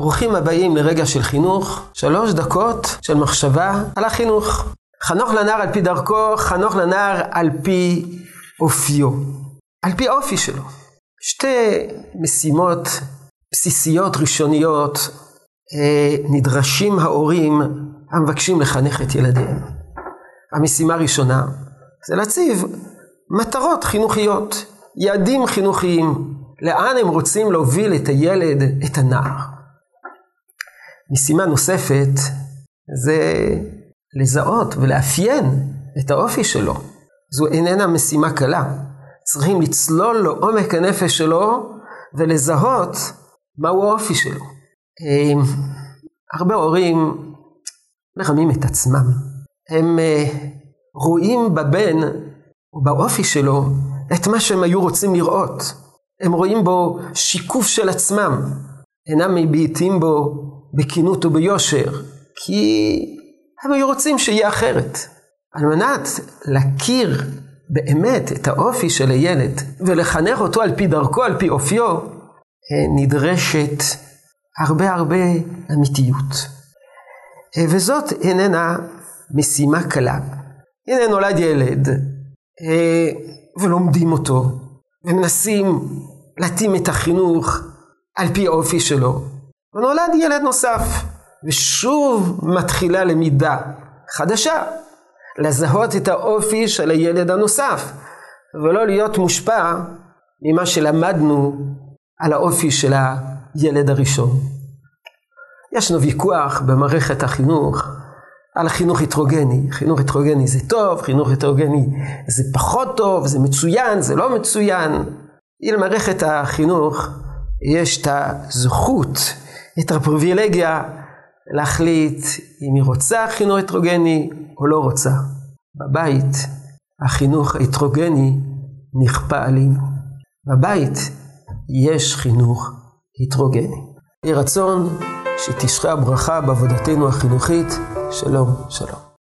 ברוכים הבאים לרגע של חינוך, שלוש דקות של מחשבה על החינוך. חנוך לנער על פי דרכו, חנוך לנער על פי אופיו, על פי האופי שלו. שתי משימות בסיסיות ראשוניות אה, נדרשים ההורים המבקשים לחנך את ילדיהם. המשימה הראשונה זה להציב מטרות חינוכיות, יעדים חינוכיים, לאן הם רוצים להוביל את הילד, את הנער. משימה נוספת זה לזהות ולאפיין את האופי שלו. זו איננה משימה קלה. צריכים לצלול לעומק הנפש שלו ולזהות מהו האופי שלו. הרבה הורים מרמים את עצמם. הם אה, רואים בבן או באופי שלו את מה שהם היו רוצים לראות. הם רואים בו שיקוף של עצמם. אינם מביטים בו בכנות וביושר, כי הם היו רוצים שיהיה אחרת. על מנת להכיר באמת את האופי של הילד ולחנך אותו על פי דרכו, על פי אופיו, נדרשת הרבה הרבה אמיתיות. וזאת איננה משימה קלה. הנה נולד ילד, ולומדים אותו, ומנסים להתאים את החינוך על פי האופי שלו. ונולד ילד נוסף, ושוב מתחילה למידה חדשה, לזהות את האופי של הילד הנוסף, ולא להיות מושפע ממה שלמדנו על האופי של הילד הראשון. ישנו ויכוח במערכת החינוך על חינוך הטרוגני. חינוך הטרוגני זה טוב, חינוך הטרוגני זה פחות טוב, זה מצוין, זה לא מצוין. למערכת החינוך יש את הזכות את הפריבילגיה להחליט אם היא רוצה חינוך הטרוגני או לא רוצה. בבית החינוך ההטרוגני נכפה עלינו. בבית יש חינוך הטרוגני. יהי רצון שתשרה הברכה בעבודתנו החינוכית. שלום, שלום.